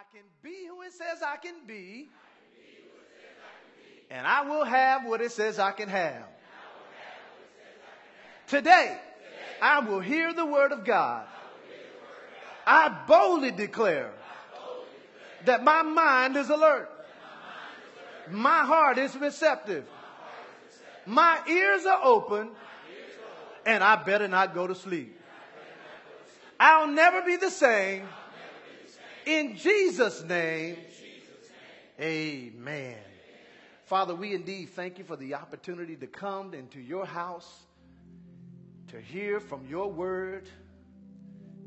I can be who it says I can be, and I will have what it says I can have. Today, I will hear the word of God. I boldly declare that my mind is alert. My heart is receptive. My ears are open, and I better not go to sleep. I'll never be the same. In Jesus' name, amen. Father, we indeed thank you for the opportunity to come into your house, to hear from your word,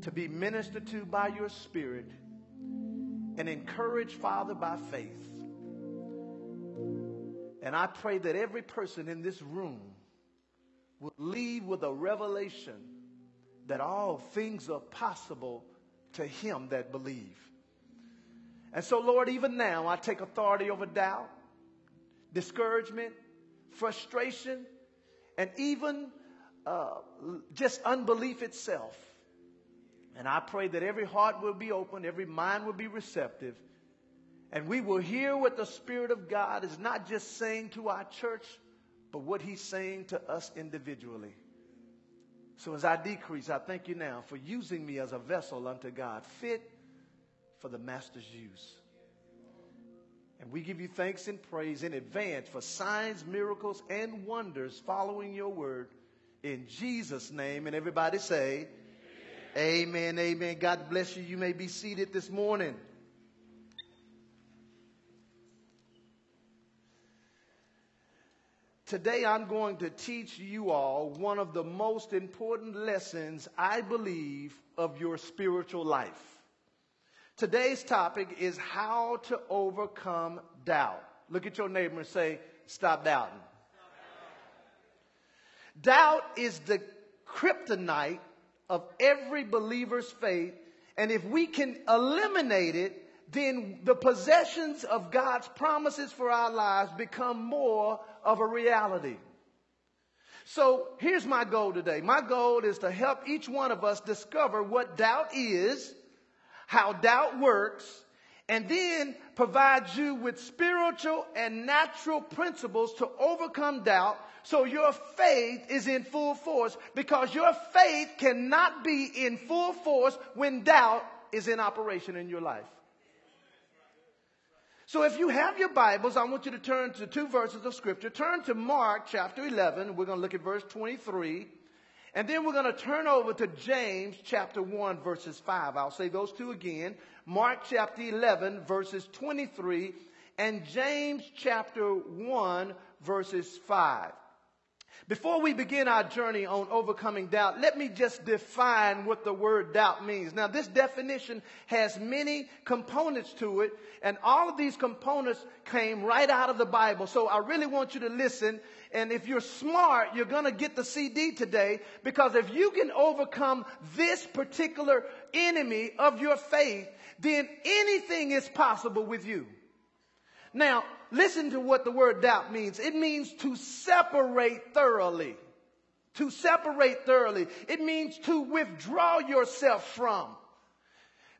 to be ministered to by your spirit, and encouraged, Father, by faith. And I pray that every person in this room will leave with a revelation that all things are possible to him that believe. And so, Lord, even now, I take authority over doubt, discouragement, frustration, and even uh, just unbelief itself. And I pray that every heart will be open, every mind will be receptive, and we will hear what the Spirit of God is not just saying to our church, but what He's saying to us individually. So as I decrease, I thank you now for using me as a vessel unto God, fit for the Master's use. And we give you thanks and praise in advance for signs, miracles, and wonders following your word. In Jesus' name. And everybody say, Amen, amen. amen. God bless you. You may be seated this morning. Today I'm going to teach you all one of the most important lessons, I believe, of your spiritual life. Today's topic is how to overcome doubt. Look at your neighbor and say, Stop doubting. Doubt is the kryptonite of every believer's faith, and if we can eliminate it, then the possessions of God's promises for our lives become more of a reality. So here's my goal today. My goal is to help each one of us discover what doubt is, how doubt works, and then provide you with spiritual and natural principles to overcome doubt so your faith is in full force because your faith cannot be in full force when doubt is in operation in your life. So if you have your Bibles, I want you to turn to two verses of Scripture. Turn to Mark chapter 11. We're going to look at verse 23. And then we're going to turn over to James chapter 1 verses 5. I'll say those two again. Mark chapter 11 verses 23 and James chapter 1 verses 5. Before we begin our journey on overcoming doubt, let me just define what the word doubt means. Now, this definition has many components to it, and all of these components came right out of the Bible. So I really want you to listen. And if you're smart, you're to get the CD today because if you can overcome this particular enemy of your faith, then anything is possible with you. Now, listen to what the word doubt means. It means to separate thoroughly. To separate thoroughly. It means to withdraw yourself from.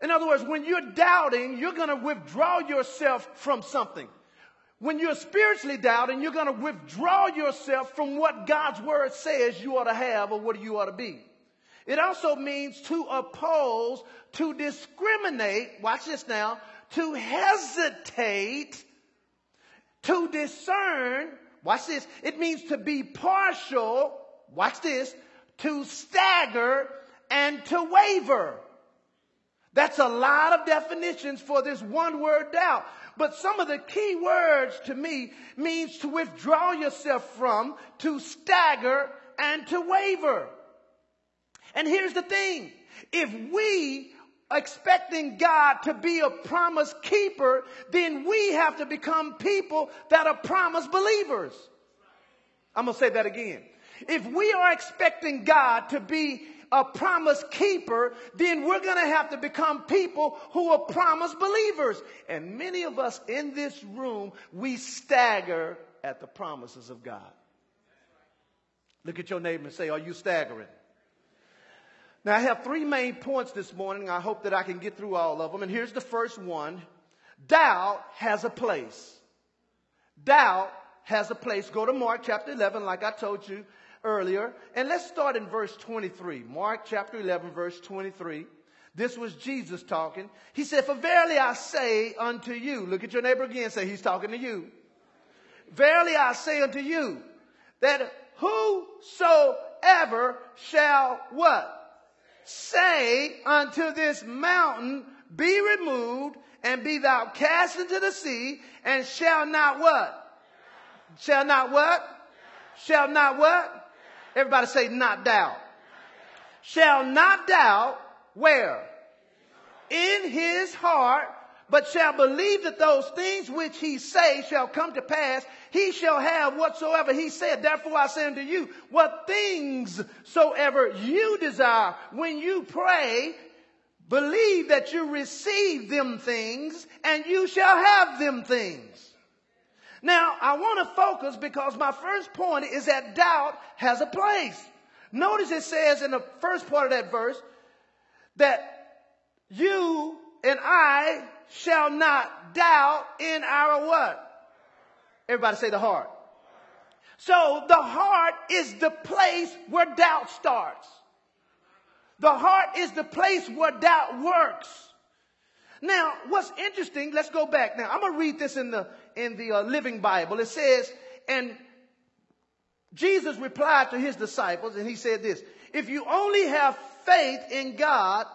In other words, when you're doubting, you're going to withdraw yourself from something. When you're spiritually doubting, you're going to withdraw yourself from what God's word says you ought to have or what you ought to be. It also means to oppose, to discriminate, watch this now, to hesitate to discern, watch this, it means to be partial, watch this, to stagger and to waver. That's a lot of definitions for this one word doubt. But some of the key words to me means to withdraw yourself from, to stagger, and to waver. And here's the thing. If we expecting God to be a promise keeper, then we have to become people that are promise believers. I'm going to say that again. If we are expecting God to be a promise keeper, then we're going to have to become people who are promise believers. And many of us in this room, we stagger at the promises of God. Look at your neighbor and say, Are you staggering? Now, I have three main points this morning. I hope that I can get through all of them. And here's the first one doubt has a place. Doubt has a place. Go to Mark chapter 11, like I told you earlier. And let's start in verse 23. Mark chapter 11, verse 23. This was Jesus talking. He said, For verily I say unto you, look at your neighbor again, say, He's talking to you. Verily I say unto you, that whosoever shall what? Say unto this mountain, be removed and be thou cast into the sea and shall not what? Shall not what? Shall not what? Everybody say not doubt. Shall not doubt where? In his heart, but shall believe that those things which he say shall come to pass, he shall have whatsoever he said. Therefore I say unto you, what things soever you desire when you pray, believe that you receive them things and you shall have them things. Now, I want to focus because my first point is that doubt has a place. Notice it says in the first part of that verse that you and I shall not doubt in our what? Everybody say the heart. So the heart is the place where doubt starts. The heart is the place where doubt works. Now, what's interesting, let's go back now. I'm going to read this in the, in the uh, Living Bible. It says, and Jesus replied to his disciples and he said this, if you only have faith in God,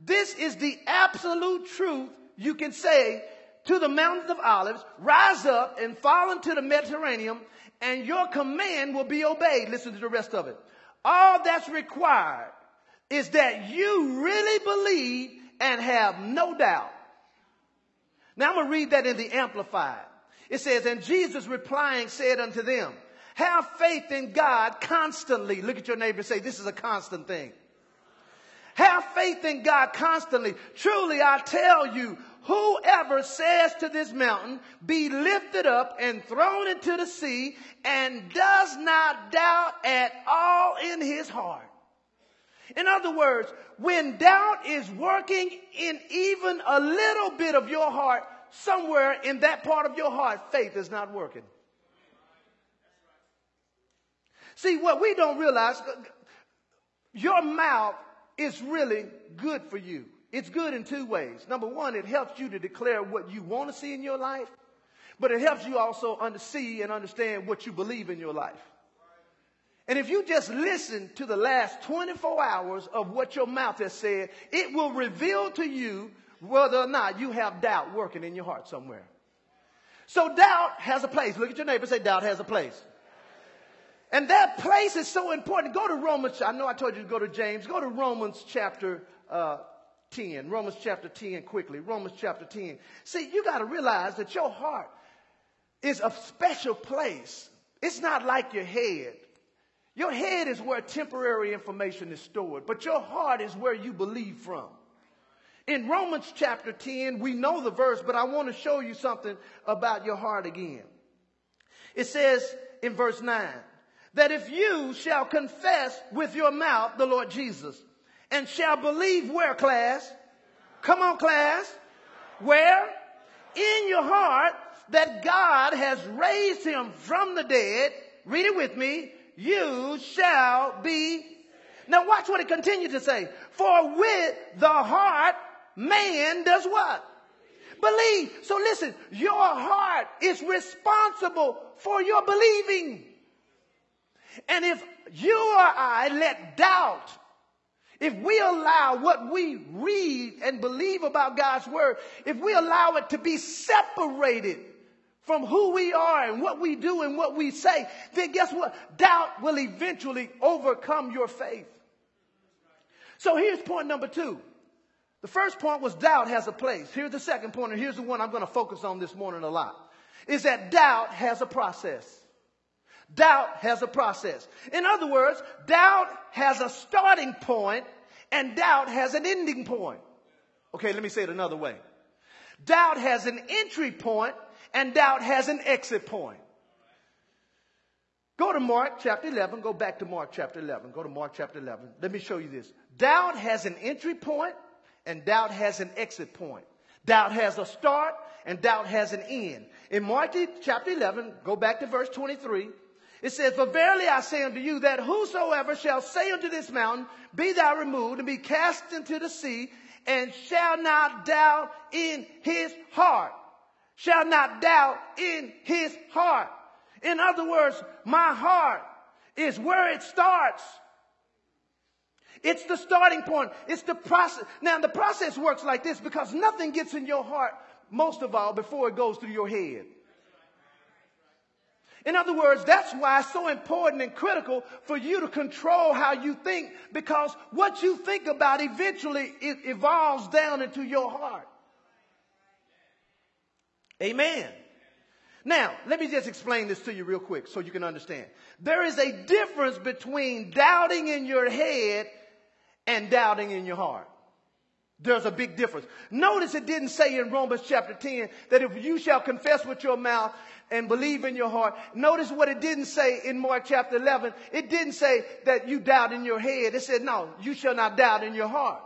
this is the absolute truth you can say to the mountains of olives, rise up and fall into the Mediterranean and your command will be obeyed. Listen to the rest of it. All that's required is that you really believe and have no doubt. Now I'm going to read that in the Amplified. It says, and Jesus replying said unto them, have faith in God constantly. Look at your neighbor and say, this is a constant thing. Have faith in God constantly. Truly, I tell you, whoever says to this mountain, be lifted up and thrown into the sea, and does not doubt at all in his heart. In other words, when doubt is working in even a little bit of your heart, somewhere in that part of your heart, faith is not working. See, what we don't realize, your mouth is really good for you. It's good in two ways. Number one, it helps you to declare what you want to see in your life, but it helps you also under, see and understand what you believe in your life. And if you just listen to the last 24 hours of what your mouth has said, it will reveal to you whether or not you have doubt working in your heart somewhere. So doubt has a place. Look at your neighbor say doubt has a place. And that place is so important. Go to Romans. I know I told you to go to James. Go to Romans chapter uh, 10. Romans chapter 10 quickly. Romans chapter 10. See, you got to realize that your heart is a special place. It's not like your head. Your head is where temporary information is stored, but your heart is where you believe from. In Romans chapter 10, we know the verse, but I want to show you something about your heart again. It says in verse 9 that if you shall confess with your mouth the Lord Jesus and shall believe where, class? Come on, class. Where? In your heart that God has raised him from the dead. Read it with me you shall be. Now watch what it continues to say. For with the heart, man does what? Believe. So listen, your heart is responsible for your believing. And if you or I let doubt, if we allow what we read and believe about God's word, if we allow it to be separated from who we are and what we do and what we say, then guess what? Doubt will eventually overcome your faith. So here's point number two. The first point was doubt has a place. Here's the second point, and here's the one I'm going to focus on this morning a lot. Is that doubt has a process. Doubt has a process. In other words, doubt has a starting point and doubt has an ending point. Okay, let me say it another way. Doubt has an entry point and doubt has an exit point. Go to Mark chapter 11. Go back to Mark chapter 11. Go to Mark chapter 11. Let me show you this. Doubt has an entry point and doubt has an exit point. Doubt has a start and doubt has an end. In Mark chapter 11, go back to verse 23. It says, For verily I say unto you that whosoever shall say unto this mountain, Be thou removed and be cast into the sea, and shall not doubt in his heart, shall not doubt in his heart. In other words, my heart is where it starts. It's the starting point. It's the process. Now, the process works like this because nothing gets in your heart, most of all, before it goes through your head. In other words, that's why it's so important and critical for you to control how you think because what you think about eventually it evolves down into your heart. Amen. Now, let me just explain this to you real quick so you can understand. There is a difference between doubting in your head and doubting in your heart. There's a big difference. Notice it didn't say in Romans chapter 10 that if you shall confess with your mouth and believe in your heart. Notice what it didn't say in Mark chapter 11. It didn't say that you doubt in your head. It said, no, you shall not doubt in your heart.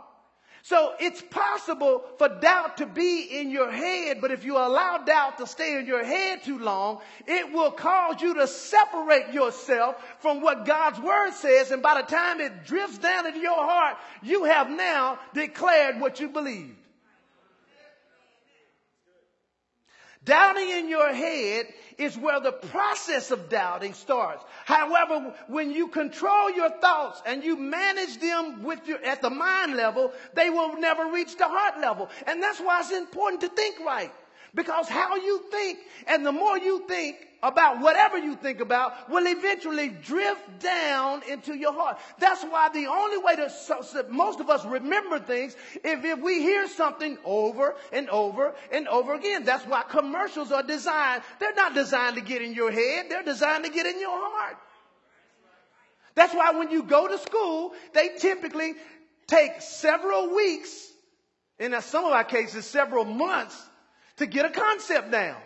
So it's possible for doubt to be in your head, but if you allow doubt to stay in your head too long, it will cause you to separate yourself from what God's word says. And by the time it drifts down into your heart, you have now declared what you believed. Doubting in your head is where the process of doubting starts. However, when you control your thoughts and you manage them with your, at the mind level, they will never reach the heart level. And that's why it's important to think right. Because how you think, and the more you think about whatever you think about, will eventually drift down into your heart. That's why the only way to so, so most of us remember things if, if we hear something over and over and over again. That's why commercials are designed. They're not designed to get in your head. They're designed to get in your heart. That's why when you go to school, they typically take several weeks, and in some of our cases, several months to get a concept down.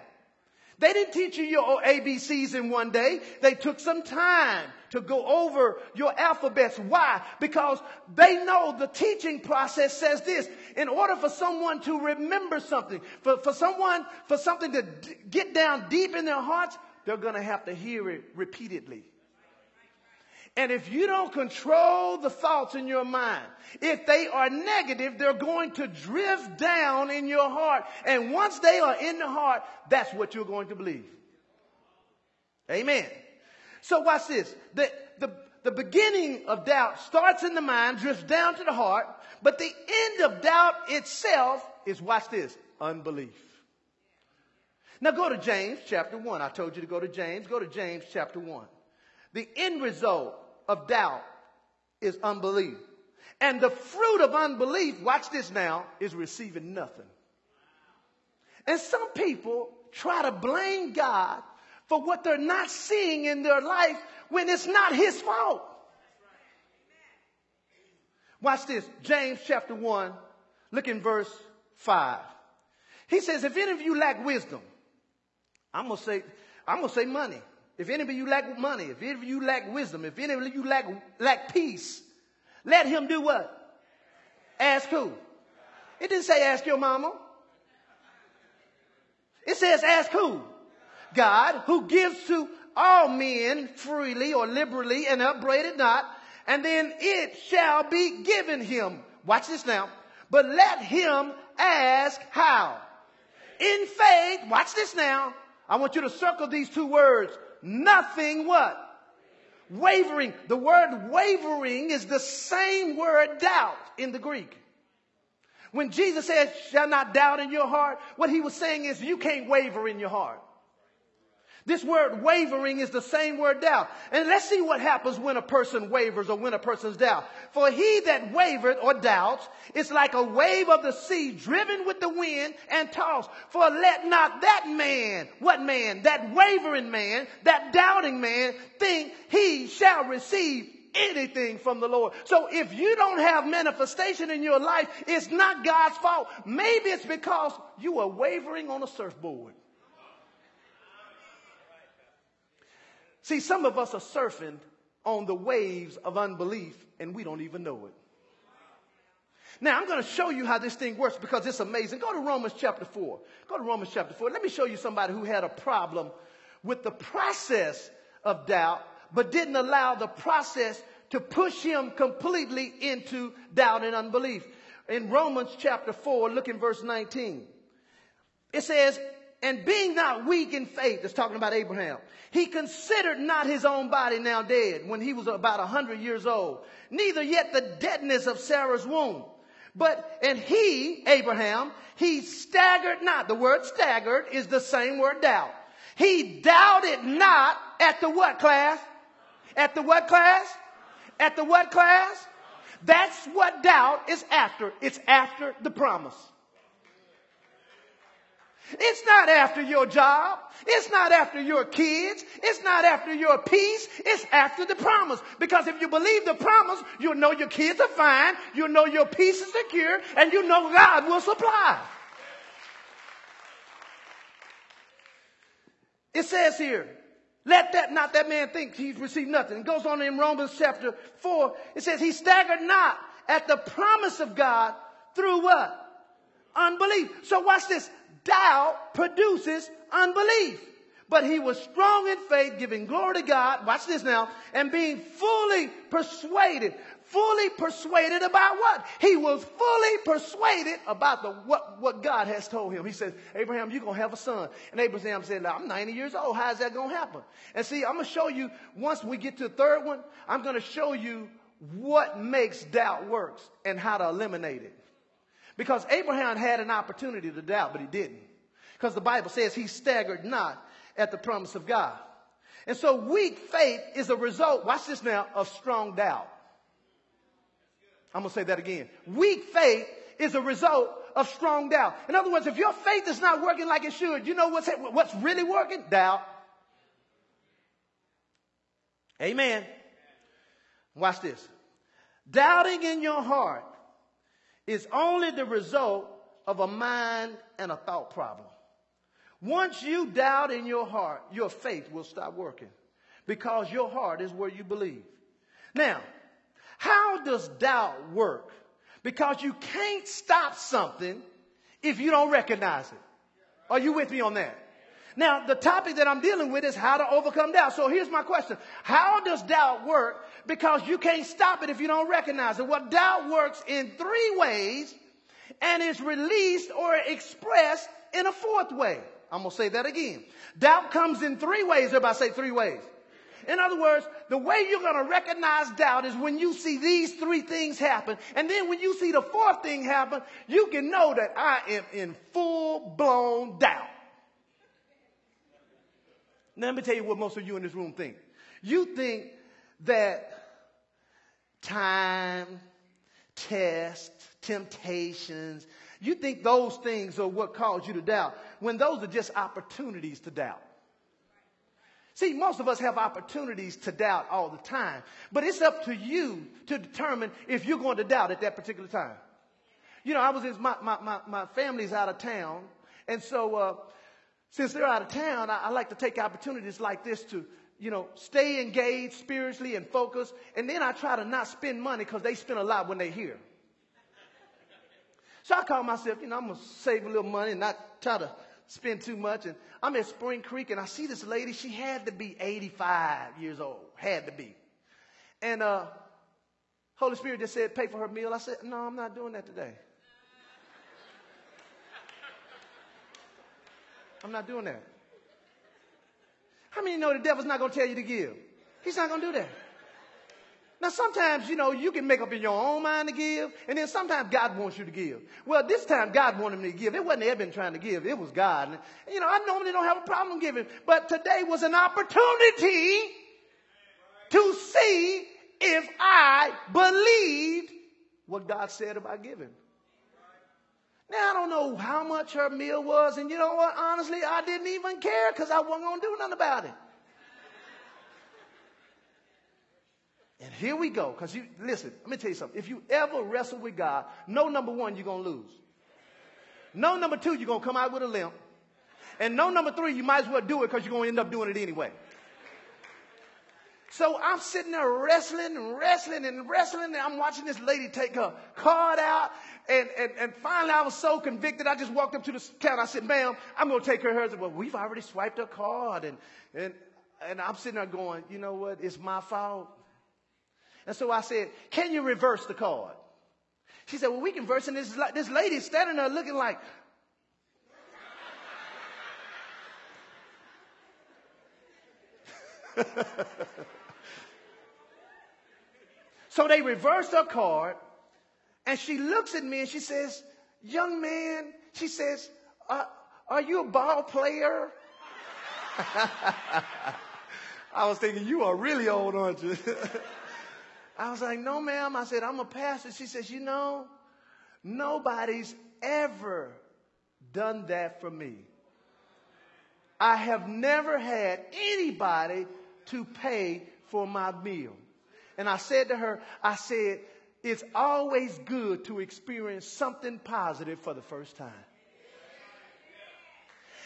They didn't teach you your ABCs in one day. They took some time to go over your alphabets. Why? Because they know the teaching process says this. In order for someone to remember something, for, for someone, for something to d- get down deep in their hearts, they're going to have to hear it repeatedly. And if you don't control the thoughts in your mind, if they are negative, they're going to drift down in your heart. And once they are in the heart, that's what you're going to believe. Amen. So watch this. The, the, the beginning of doubt starts in the mind, drifts down to the heart, but the end of doubt itself is, watch this, unbelief. Now go to James chapter 1. I told you to go to James. Go to James chapter 1. The end result of doubt is unbelief. And the fruit of unbelief, watch this now, is receiving nothing. And some people try to blame God for what they're not seeing in their life when it's not his fault. Watch this. James chapter 1, look in verse 5. He says, if any of you lack wisdom, I'm gonna say, I'm gonna say money. If any of you lack money, if any of you lack wisdom, if any of you lack, lack peace, let him do what? Ask who? It didn't say ask your mama. It says ask who? God, who gives to all men freely or liberally and upbraided not, and then it shall be given him. Watch this now. But let him ask how? In faith, watch this now. I want you to circle these two words nothing what? Wavering. The word wavering is the same word doubt in the Greek. When Jesus said, shall not doubt in your heart, what he was saying is you can't waver in your heart. This word wavering is the same word doubt. And let's see what happens when a person wavers or when a person's doubt. For he that wavered or doubts is like a wave of the sea driven with the wind and tossed. For let not that man, what man? That wavering man, that doubting man think he shall receive anything from the Lord. So if you don't have manifestation in your life, it's not God's fault. Maybe it's because you are wavering on a surfboard. See, some of us are surfing on the waves of unbelief and we don't even know it. Now, I'm going to show you how this thing works because it's amazing. Go to Romans chapter 4. Go to Romans chapter 4. Let me show you somebody who had a problem with the process of doubt, but didn't allow the process to push him completely into doubt and unbelief. In Romans chapter 4, look in verse 19. It says, and being not weak in faith, it's talking about Abraham, he considered not his own body now dead when he was about a hundred years old, neither yet the deadness of Sarah's womb. But, and he, Abraham, he staggered not. The word staggered is the same word doubt. He doubted not at the what class? At the what class? At the what class? That's what doubt is after. It's after the promise. It's not after your job. It's not after your kids. It's not after your peace. It's after the promise. Because if you believe the promise, you'll know your kids are fine. You'll know your peace is secure and you know God will supply. It says here, let that not that man think he's received nothing. It goes on in Romans chapter 4. It says he staggered not at the promise of God through what? Unbelief. So watch this doubt produces unbelief. But he was strong in faith, giving glory to God. Watch this now. And being fully persuaded. Fully persuaded about what? He was fully persuaded about the, what, what God has told him. He said, Abraham, you're going to have a son. And Abraham said, I'm 90 years old. How is that going to happen? And see, I'm going to show you, once we get to the third one, I'm going to show you what makes doubt works and how to eliminate it. Because Abraham had an opportunity to doubt, but he didn't. Because the Bible says he staggered not at the promise of God. And so weak faith is a result, watch this now, of strong doubt. I'm going to say that again. Weak faith is a result of strong doubt. In other words, if your faith is not working like it should, you know what's, what's really working? Doubt. Amen. Watch this. Doubting in your heart is only the result of a mind and a thought problem. Once you doubt in your heart, your faith will stop working because your heart is where you believe. Now, how does doubt work? Because you can't stop something if you don't recognize it. Are you with me on that? Now, the topic that I'm dealing with is how to overcome doubt. So here's my question. How does doubt work? Because you can't stop it if you don't recognize it. Well, doubt works in three ways and is released or expressed in a fourth way. I'm going to say that again. Doubt comes in three ways. Everybody say three ways. In other words, the way you're going to recognize doubt is when you see these three things happen. And then when you see the fourth thing happen, you can know that I am in full blown doubt. Now, let me tell you what most of you in this room think. You think that time, tests, temptations, you think those things are what cause you to doubt when those are just opportunities to doubt. See, most of us have opportunities to doubt all the time, but it's up to you to determine if you're going to doubt at that particular time. You know, I was in, my, my, my, my family's out of town, and so uh, since they're out of town, I, I like to take opportunities like this to, you know, stay engaged spiritually and focused. And then I try to not spend money because they spend a lot when they're here. So I call myself, you know, I'm going to save a little money and not try to spend too much. And I'm at Spring Creek and I see this lady. She had to be 85 years old. Had to be. And uh, Holy Spirit just said, pay for her meal. I said, no, I'm not doing that today. I'm not doing that. How many know the devil's not going to tell you to give? He's not going to do that. Now, sometimes, you know, you can make up in your own mind to give, and then sometimes God wants you to give. Well, this time God wanted me to give. It wasn't Eben trying to give, it was God. And, you know, I normally don't have a problem giving, but today was an opportunity to see if I believed what God said about giving. Now, I don't know how much her meal was, and you know what? Honestly, I didn't even care because I wasn't going to do nothing about it. And here we go, because you, listen, let me tell you something. If you ever wrestle with God, no number one, you're going to lose. No number two, you're going to come out with a limp. And no number three, you might as well do it because you're going to end up doing it anyway. So I'm sitting there wrestling and wrestling and wrestling, and I'm watching this lady take her card out. And, and, and finally, I was so convicted, I just walked up to the counter. I said, ma'am, I'm going to take her hers. Well, we've already swiped her card. And, and, and I'm sitting there going, you know what? It's my fault. And so I said, can you reverse the card? She said, well, we can reverse. And this, this lady standing there looking like, so they reversed her card, and she looks at me and she says, Young man, she says, uh, Are you a ball player? I was thinking, You are really old, aren't you? I was like, No, ma'am. I said, I'm a pastor. She says, You know, nobody's ever done that for me. I have never had anybody to pay for my meal. And I said to her, I said, it's always good to experience something positive for the first time.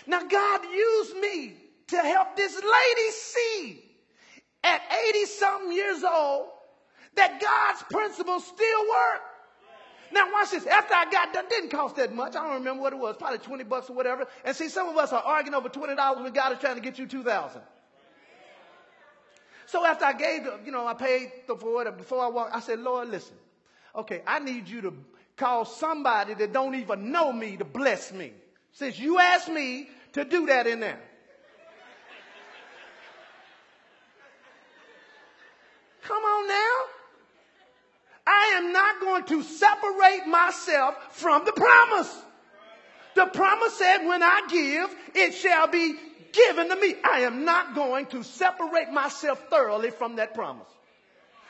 Now, God used me to help this lady see at 80 something years old that God's principles still work. Now watch this. After I got done, didn't cost that much. I don't remember what it was, probably 20 bucks or whatever. And see, some of us are arguing over $20 when God is trying to get you 2000 So after I gave, the, you know, I paid for it, before I walked, I said, Lord, listen. Okay, I need you to call somebody that don't even know me to bless me. Since you asked me to do that in there. Come on now. I am not going to separate myself from the promise. The promise said, when I give, it shall be given to me. I am not going to separate myself thoroughly from that promise.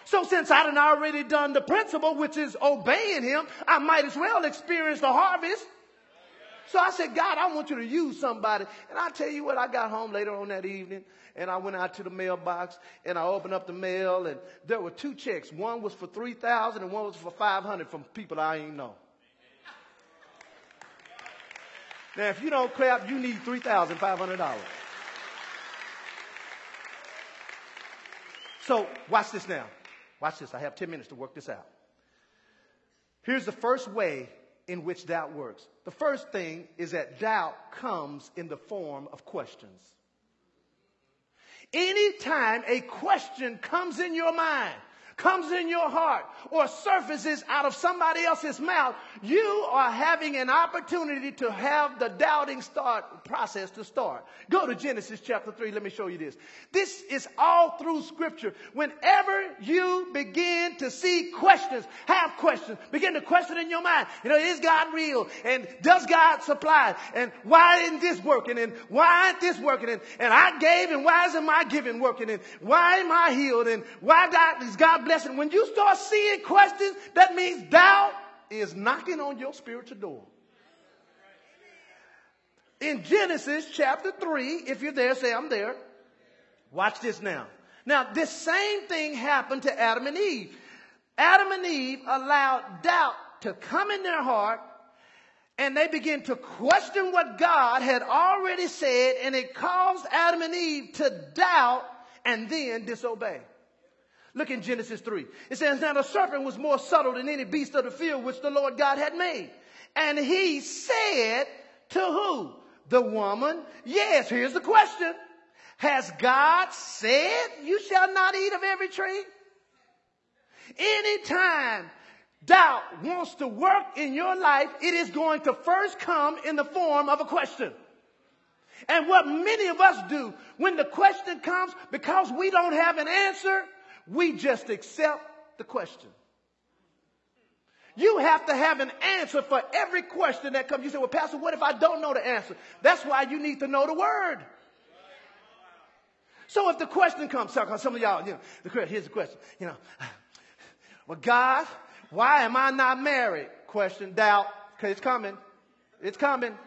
So since I done already done the principle, which is obeying him, I might as well experience the harvest. So I said, God, I want you to use somebody. And I tell you what, I got home later on that evening and I went out to the mailbox and I opened up the mail and there were two checks. One was for 3000 and one was for 500 from people I ain't know. Now, if you don't clap, you need $3,500. So, watch this now. Watch this. I have 10 minutes to work this out. Here's the first way in which doubt works. The first thing is that doubt comes in the form of questions. Anytime a question comes in your mind, comes in your heart or surfaces out of somebody else's mouth, you are having an opportunity to have the doubting start process to start. Go to Genesis chapter 3. Let me show you this. This is all through scripture. Whenever you begin to see questions, have questions, begin to question in your mind. You know, is God real? And does God supply? And why isn't this working? And why isn't this working? And, and I gave and why isn't my giving working? And why am I healed? And why God, is God blessing. When you start seeing questions, that means doubt is knocking on your spiritual door. In Genesis chapter 3, if you're there, say, I'm there. Watch this now. Now, this same thing happened to Adam and Eve. Adam and Eve allowed doubt to come in their heart and they began to question what God had already said and it caused Adam and Eve to doubt and then disobey. Look in Genesis 3. It says, Now the serpent was more subtle than any beast of the field which the Lord God had made. And he said to who? The woman. Yes, here's the question. Has God said you shall not eat of every tree? Anytime doubt wants to work in your life, it is going to first come in the form of a question. And what many of us do when the question comes, because we don't have an answer, we just accept the question. You have to have an answer for every question that comes. You say, well, Pastor, what if I don't know the answer? That's why you need to know the word. So if the question comes, some of y'all, you know, here's the question, you know, well, God, why am I not married? Question, doubt, because it's coming. It's coming.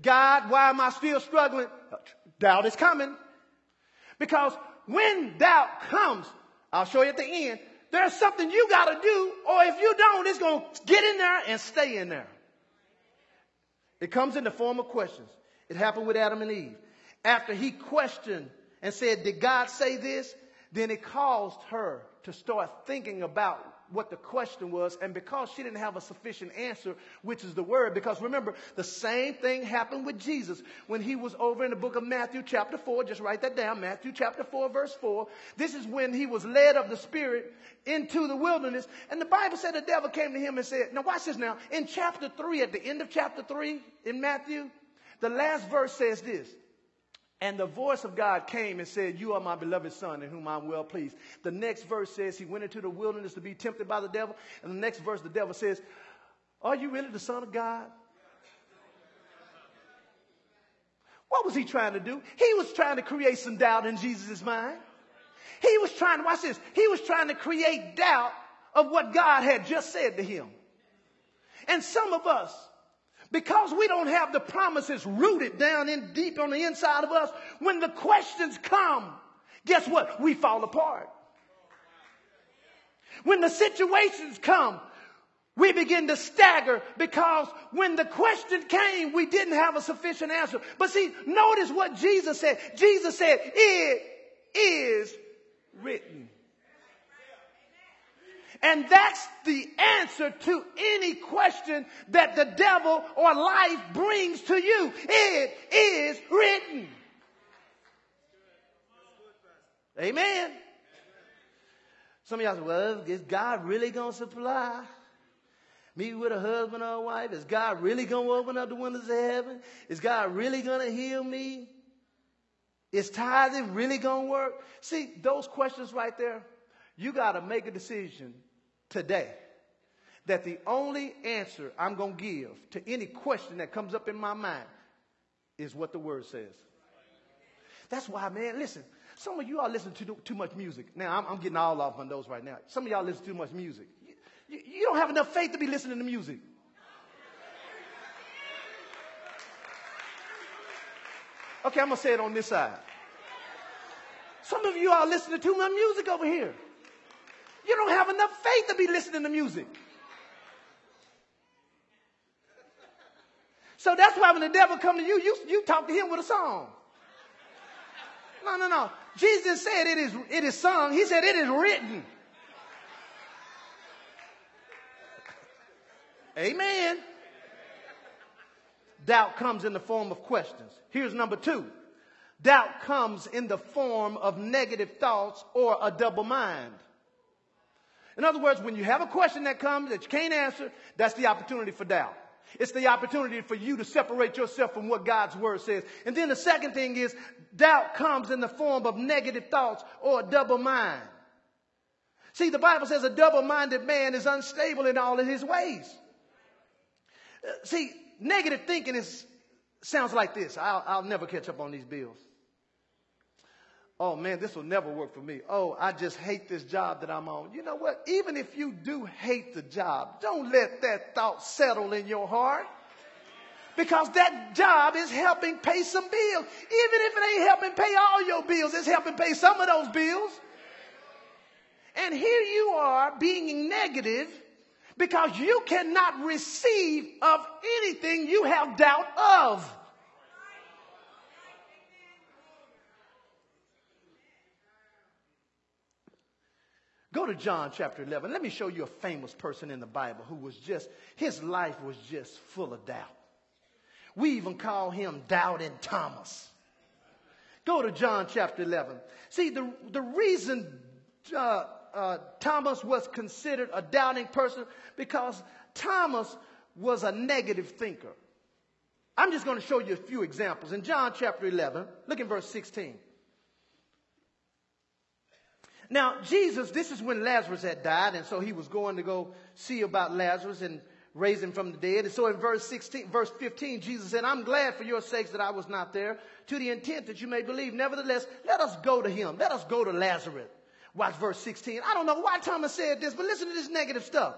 God, why am I still struggling? Doubt is coming. Because when doubt comes, I'll show you at the end, there's something you got to do, or if you don't, it's going to get in there and stay in there. It comes in the form of questions. It happened with Adam and Eve. After he questioned and said, Did God say this? Then it caused her to start thinking about what the question was, and because she didn't have a sufficient answer, which is the word, because remember, the same thing happened with Jesus when he was over in the book of Matthew, chapter 4. Just write that down Matthew, chapter 4, verse 4. This is when he was led of the Spirit into the wilderness. And the Bible said the devil came to him and said, Now, watch this now. In chapter 3, at the end of chapter 3 in Matthew, the last verse says this and the voice of God came and said, You are my beloved son in whom I'm well pleased. The next verse says he went into the wilderness to be tempted by the devil. And the next verse, the devil says, Are you really the son of God? What was he trying to do? He was trying to create some doubt in Jesus' mind. He was trying to, watch this, he was trying to create doubt of what God had just said to him. And some of us, because we don't have the promises rooted down in deep on the inside of us, when the questions come, guess what? We fall apart. When the situations come, we begin to stagger because when the question came, we didn't have a sufficient answer. But see, notice what Jesus said. Jesus said, it is written. And that's the answer to any question that the devil or life brings to you. It is written. Amen. Some of y'all say, well, is God really going to supply me with a husband or a wife? Is God really going to open up the windows of heaven? Is God really going to heal me? Is tithing really going to work? See, those questions right there, you got to make a decision today that the only answer I'm going to give to any question that comes up in my mind is what the word says. That's why, man, listen, some of you are listening to too much music. Now, I'm, I'm getting all off on those right now. Some of y'all listen to too much music. You, you, you don't have enough faith to be listening to music. Okay, I'm going to say it on this side. Some of you are listening to too much music over here. You don't have enough faith to be listening to music. So that's why when the devil come to you, you, you talk to him with a song. No, no, no. Jesus said it is, it is sung. He said it is written. Amen. Doubt comes in the form of questions. Here's number two. Doubt comes in the form of negative thoughts or a double mind. In other words, when you have a question that comes that you can't answer, that's the opportunity for doubt. It's the opportunity for you to separate yourself from what God's word says. And then the second thing is doubt comes in the form of negative thoughts or a double mind. See, the Bible says a double minded man is unstable in all of his ways. Uh, see, negative thinking is, sounds like this. I'll, I'll never catch up on these bills oh man, this will never work for me. Oh, I just hate this job that I'm on. You know what? Even if you do hate the job, don't let that thought settle in your heart. Because that job is helping pay some bills. Even if it ain't helping pay all your bills, it's helping pay some of those bills. And here you are being negative because you cannot receive of anything you have doubt of. Go to John chapter 11. Let me show you a famous person in the Bible who was just, his life was just full of doubt. We even call him Doubting Thomas. Go to John chapter 11. See, the, the reason uh, uh, Thomas was considered a doubting person because Thomas was a negative thinker. I'm just going to show you a few examples. In John chapter 11, look in verse 16. Now, Jesus, this is when Lazarus had died, and so he was going to go see about Lazarus and raise him from the dead. And so in verse 16, verse 15, Jesus said, I'm glad for your sakes that I was not there, to the intent that you may believe. Nevertheless, let us go to him. Let us go to Lazarus. Watch verse 16. I don't know why Thomas said this, but listen to this negative stuff.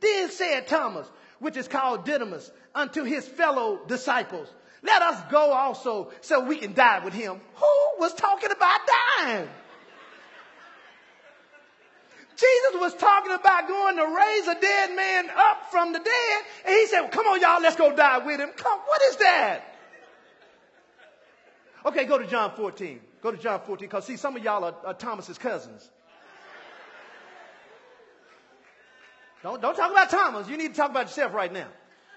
Then said Thomas, which is called Didymus, unto his fellow disciples, let us go also so we can die with him. Who was talking about dying? Jesus was talking about going to raise a dead man up from the dead. And he said, well, come on, y'all, let's go die with him. Come, what is that? Okay, go to John 14. Go to John 14, because see, some of y'all are, are Thomas's cousins. Don't, don't talk about Thomas. You need to talk about yourself right now.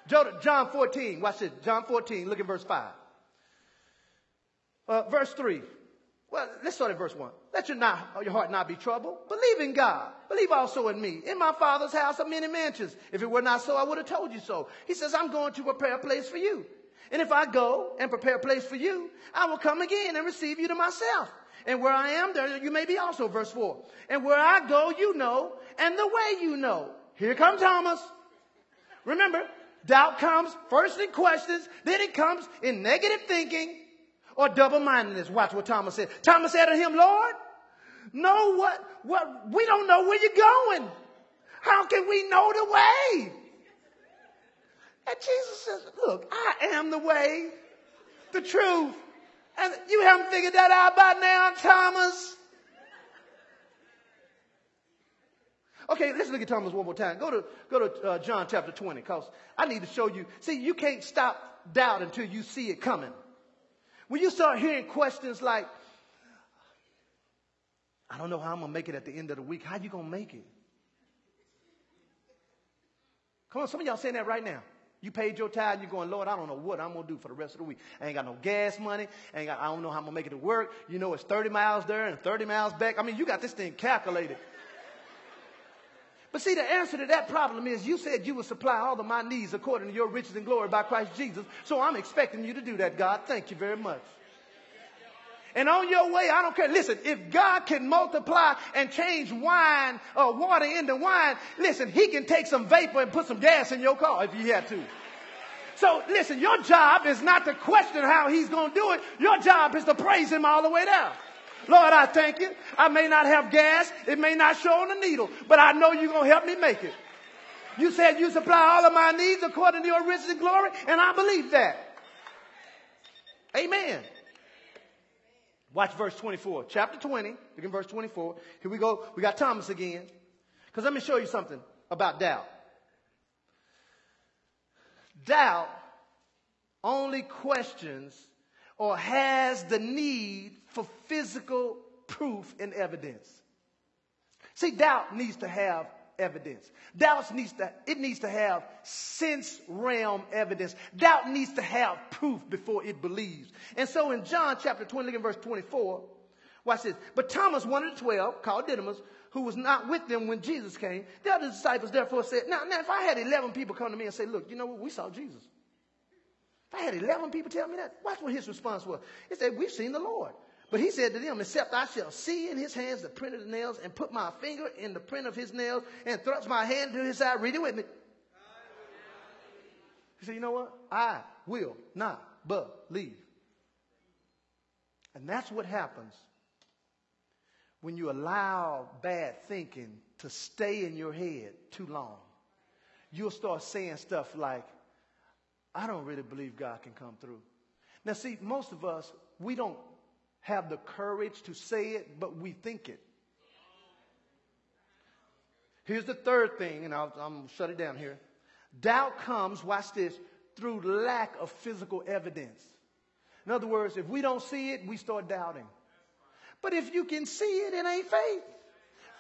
John 14, watch this. John 14, look at verse 5. Uh, verse 3. Well, let's start at verse 1. Let your, not, your heart not be troubled. Believe in God. Believe also in me. In my Father's house are many mansions. If it were not so, I would have told you so. He says, I'm going to prepare a place for you. And if I go and prepare a place for you, I will come again and receive you to myself. And where I am, there you may be also. Verse 4. And where I go, you know, and the way you know. Here comes Thomas. Remember, doubt comes first in questions, then it comes in negative thinking or double mindedness. Watch what Thomas said. Thomas said to him, Lord, know what, what, we don't know where you're going. How can we know the way? And Jesus says, Look, I am the way, the truth. And you haven't figured that out by now, Thomas. Okay, let's look at Thomas one more time. Go to, go to uh, John chapter 20, because I need to show you. See, you can't stop doubt until you see it coming. When you start hearing questions like, I don't know how I'm going to make it at the end of the week, how you going to make it? Come on, some of y'all saying that right now. You paid your tithe, you're going, Lord, I don't know what I'm gonna do for the rest of the week. I ain't got no gas money, I, ain't got, I don't know how I'm gonna make it to work. You know it's 30 miles there and 30 miles back. I mean, you got this thing calculated. But see, the answer to that problem is you said you would supply all of my needs according to your riches and glory by Christ Jesus. So I'm expecting you to do that, God. Thank you very much. And on your way, I don't care. Listen, if God can multiply and change wine or water into wine, listen, he can take some vapor and put some gas in your car if you had to. So listen, your job is not to question how he's going to do it. Your job is to praise him all the way down. Lord, I thank you. I may not have gas. It may not show on the needle, but I know you're going to help me make it. You said you supply all of my needs according to your riches and glory, and I believe that. Amen. Watch verse 24. Chapter 20, begin verse 24. Here we go. We got Thomas again. Because let me show you something about doubt. Doubt only questions or has the need for physical proof and evidence. See, doubt needs to have evidence. Doubt needs to, it needs to have sense realm evidence. Doubt needs to have proof before it believes. And so in John chapter 20, look at verse 24, watch this. But Thomas, one of the twelve, called Didymus, who was not with them when Jesus came, the other disciples therefore said, now, now if I had 11 people come to me and say, look, you know what, we saw Jesus. If I had 11 people tell me that, watch what his response was. He said, we've seen the Lord. But he said to them, except I shall see in his hands the print of the nails and put my finger in the print of his nails and thrust my hand into his side. Read it with me. He said, you know what? I will not believe. And that's what happens when you allow bad thinking to stay in your head too long. You'll start saying stuff like, I don't really believe God can come through. Now, see, most of us, we don't have the courage to say it, but we think it. Here's the third thing, and I'll, I'm going to shut it down here. Doubt comes, watch this, through lack of physical evidence. In other words, if we don't see it, we start doubting. But if you can see it, it ain't faith.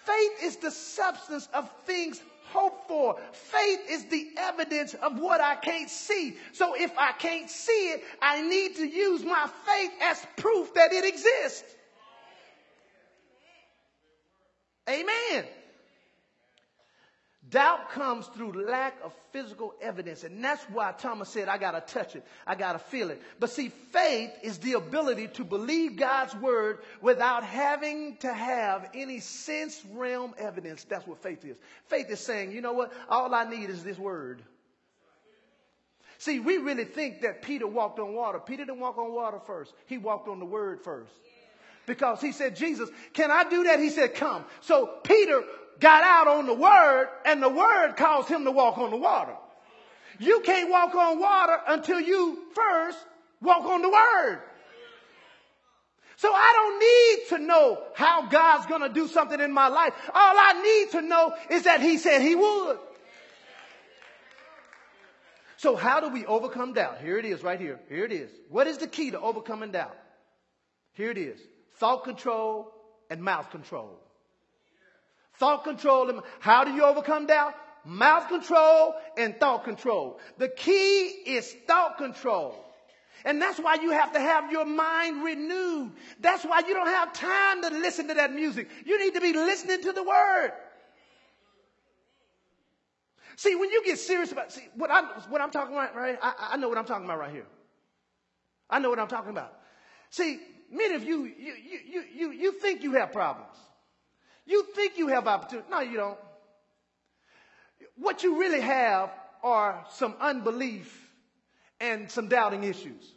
Faith is the substance of things hope for. Faith is the evidence of what I can't see. So if I can't see it, I need to use my faith as proof that it exists. Amen. Doubt comes through lack of physical evidence. And that's why Thomas said, I got to touch it. I got to feel it. But see, faith is the ability to believe God's word without having to have any sense realm evidence. That's what faith is. Faith is saying, you know what? All I need is this word. See, we really think that Peter walked on water. Peter didn't walk on water first. He walked on the word first. Because he said, Jesus, can I do that? He said, come. So Peter got out on the word and the word caused him to walk on the water. You can't walk on water until you first walk on the word. So I don't need to know how God's going to do something in my life. All I need to know is that he said he would. So how do we overcome doubt? Here it is right here. Here it is. What is the key to overcoming doubt? Here it is. thought control and mouth control. Thought control. How do you overcome doubt? Mouth control and thought control. The key is thought control. And that's why you have to have your mind renewed. That's why you don't have time to listen to that music. You need to be listening to the word. See, when you get serious about, see, what I'm, what I'm talking about right, I, I know what I'm talking about right here. I know what I'm talking about. See, many of you, you, you, you, you think you have problems. You think you have opportunity. No, you don't. What you really have are some unbelief and some doubting issues.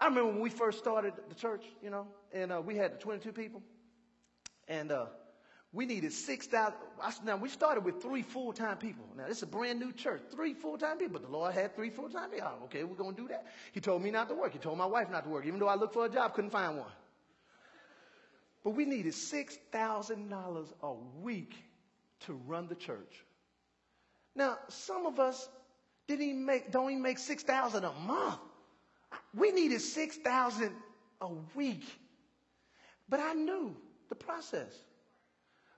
I remember when we first started the church, you know, and uh, we had 22 people, and uh, we needed 6,000. Now, we started with three full time people. Now, this is a brand new church, three full time people, but the Lord had three full time people. Okay, we're going to do that. He told me not to work. He told my wife not to work. Even though I looked for a job, couldn't find one. But we needed $6,000 a week to run the church. Now, some of us didn't even make, don't even make 6,000 a month. We needed 6,000 a week. But I knew the process.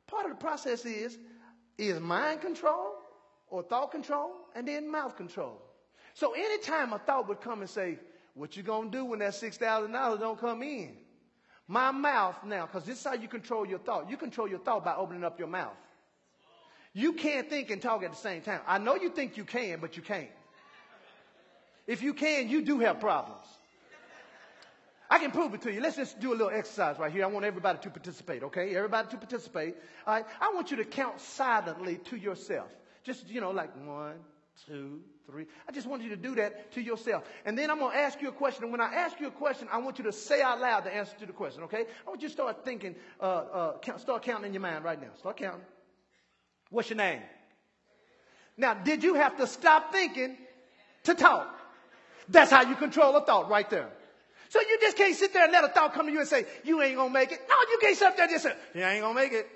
Part of the process is, is mind control or thought control and then mouth control. So anytime a thought would come and say, what you gonna do when that $6,000 don't come in? My mouth now, because this is how you control your thought. You control your thought by opening up your mouth. You can't think and talk at the same time. I know you think you can, but you can't. If you can, you do have problems. I can prove it to you. Let's just do a little exercise right here. I want everybody to participate, okay? Everybody to participate. All right. I want you to count silently to yourself. Just, you know, like one, two, three. I just want you to do that to yourself. And then I'm going to ask you a question. And when I ask you a question, I want you to say out loud the answer to the question, okay? I want you to start thinking, uh, uh, count, start counting in your mind right now. Start counting. What's your name? Now, did you have to stop thinking to talk? That's how you control a thought right there. So you just can't sit there and let a thought come to you and say, you ain't gonna make it. No, you can't sit there and just say, you ain't gonna make it.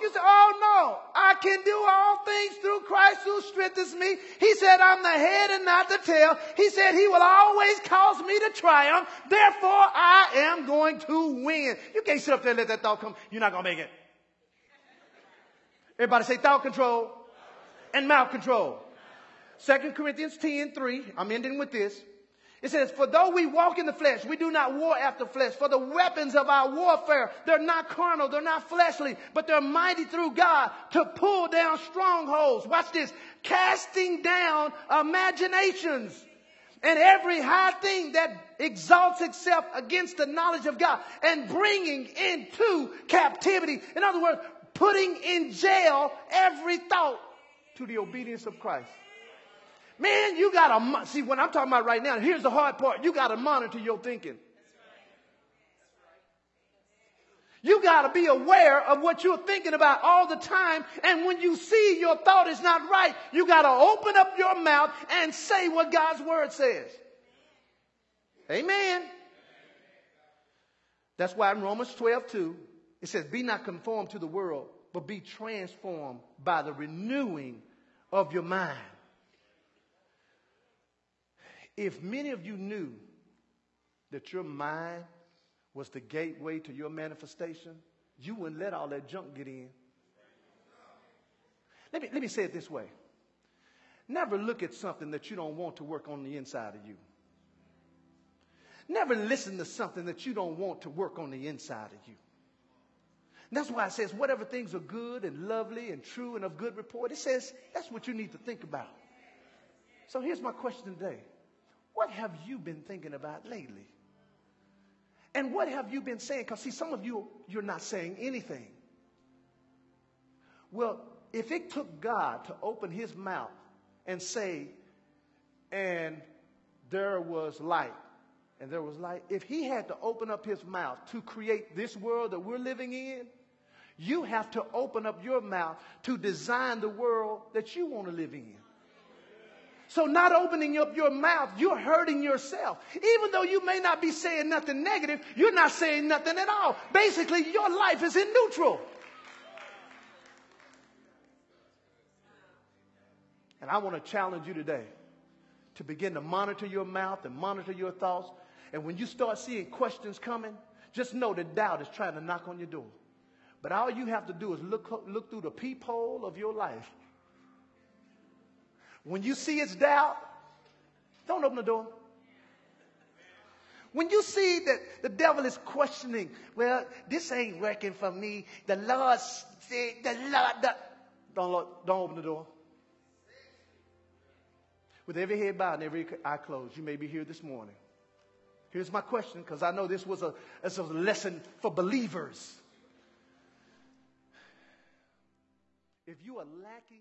You say, oh no, I can do all things through Christ who strengthens me. He said, I'm the head and not the tail. He said, he will always cause me to triumph. Therefore, I am going to win. You can't sit up there and let that thought come. You're not gonna make it. Everybody say thought control and mouth control. 2 Corinthians 10 3. I'm ending with this. It says, For though we walk in the flesh, we do not war after flesh. For the weapons of our warfare, they're not carnal, they're not fleshly, but they're mighty through God to pull down strongholds. Watch this. Casting down imaginations and every high thing that exalts itself against the knowledge of God and bringing into captivity. In other words, putting in jail every thought to the obedience of Christ. Man, you got to see what I'm talking about right now. Here's the hard part. You got to monitor your thinking. You got to be aware of what you're thinking about all the time. And when you see your thought is not right, you got to open up your mouth and say what God's word says. Amen. That's why in Romans 12, 2, it says, Be not conformed to the world, but be transformed by the renewing of your mind. If many of you knew that your mind was the gateway to your manifestation, you wouldn't let all that junk get in. Let me, let me say it this way. Never look at something that you don't want to work on the inside of you. Never listen to something that you don't want to work on the inside of you. And that's why it says, whatever things are good and lovely and true and of good report, it says that's what you need to think about. So here's my question today what have you been thinking about lately? And what have you been saying? Because, see, some of you, you're not saying anything. Well, if it took God to open his mouth and say, and there was light, and there was light, if he had to open up his mouth to create this world that we're living in, you have to open up your mouth to design the world that you want to live in. So not opening up your mouth, you're hurting yourself. Even though you may not be saying nothing negative, you're not saying nothing at all. Basically, your life is in neutral. And I want to challenge you today to begin to monitor your mouth and monitor your thoughts. And when you start seeing questions coming, just know that doubt is trying to knock on your door. But all you have to do is look, look through the peephole of your life. When you see it's doubt, don't open the door. When you see that the devil is questioning, well, this ain't working for me. The Lord said, the Lord, the... Don't, don't open the door. With every head bowed and every eye closed, you may be here this morning. Here's my question, because I know this was, a, this was a lesson for believers. If you are lacking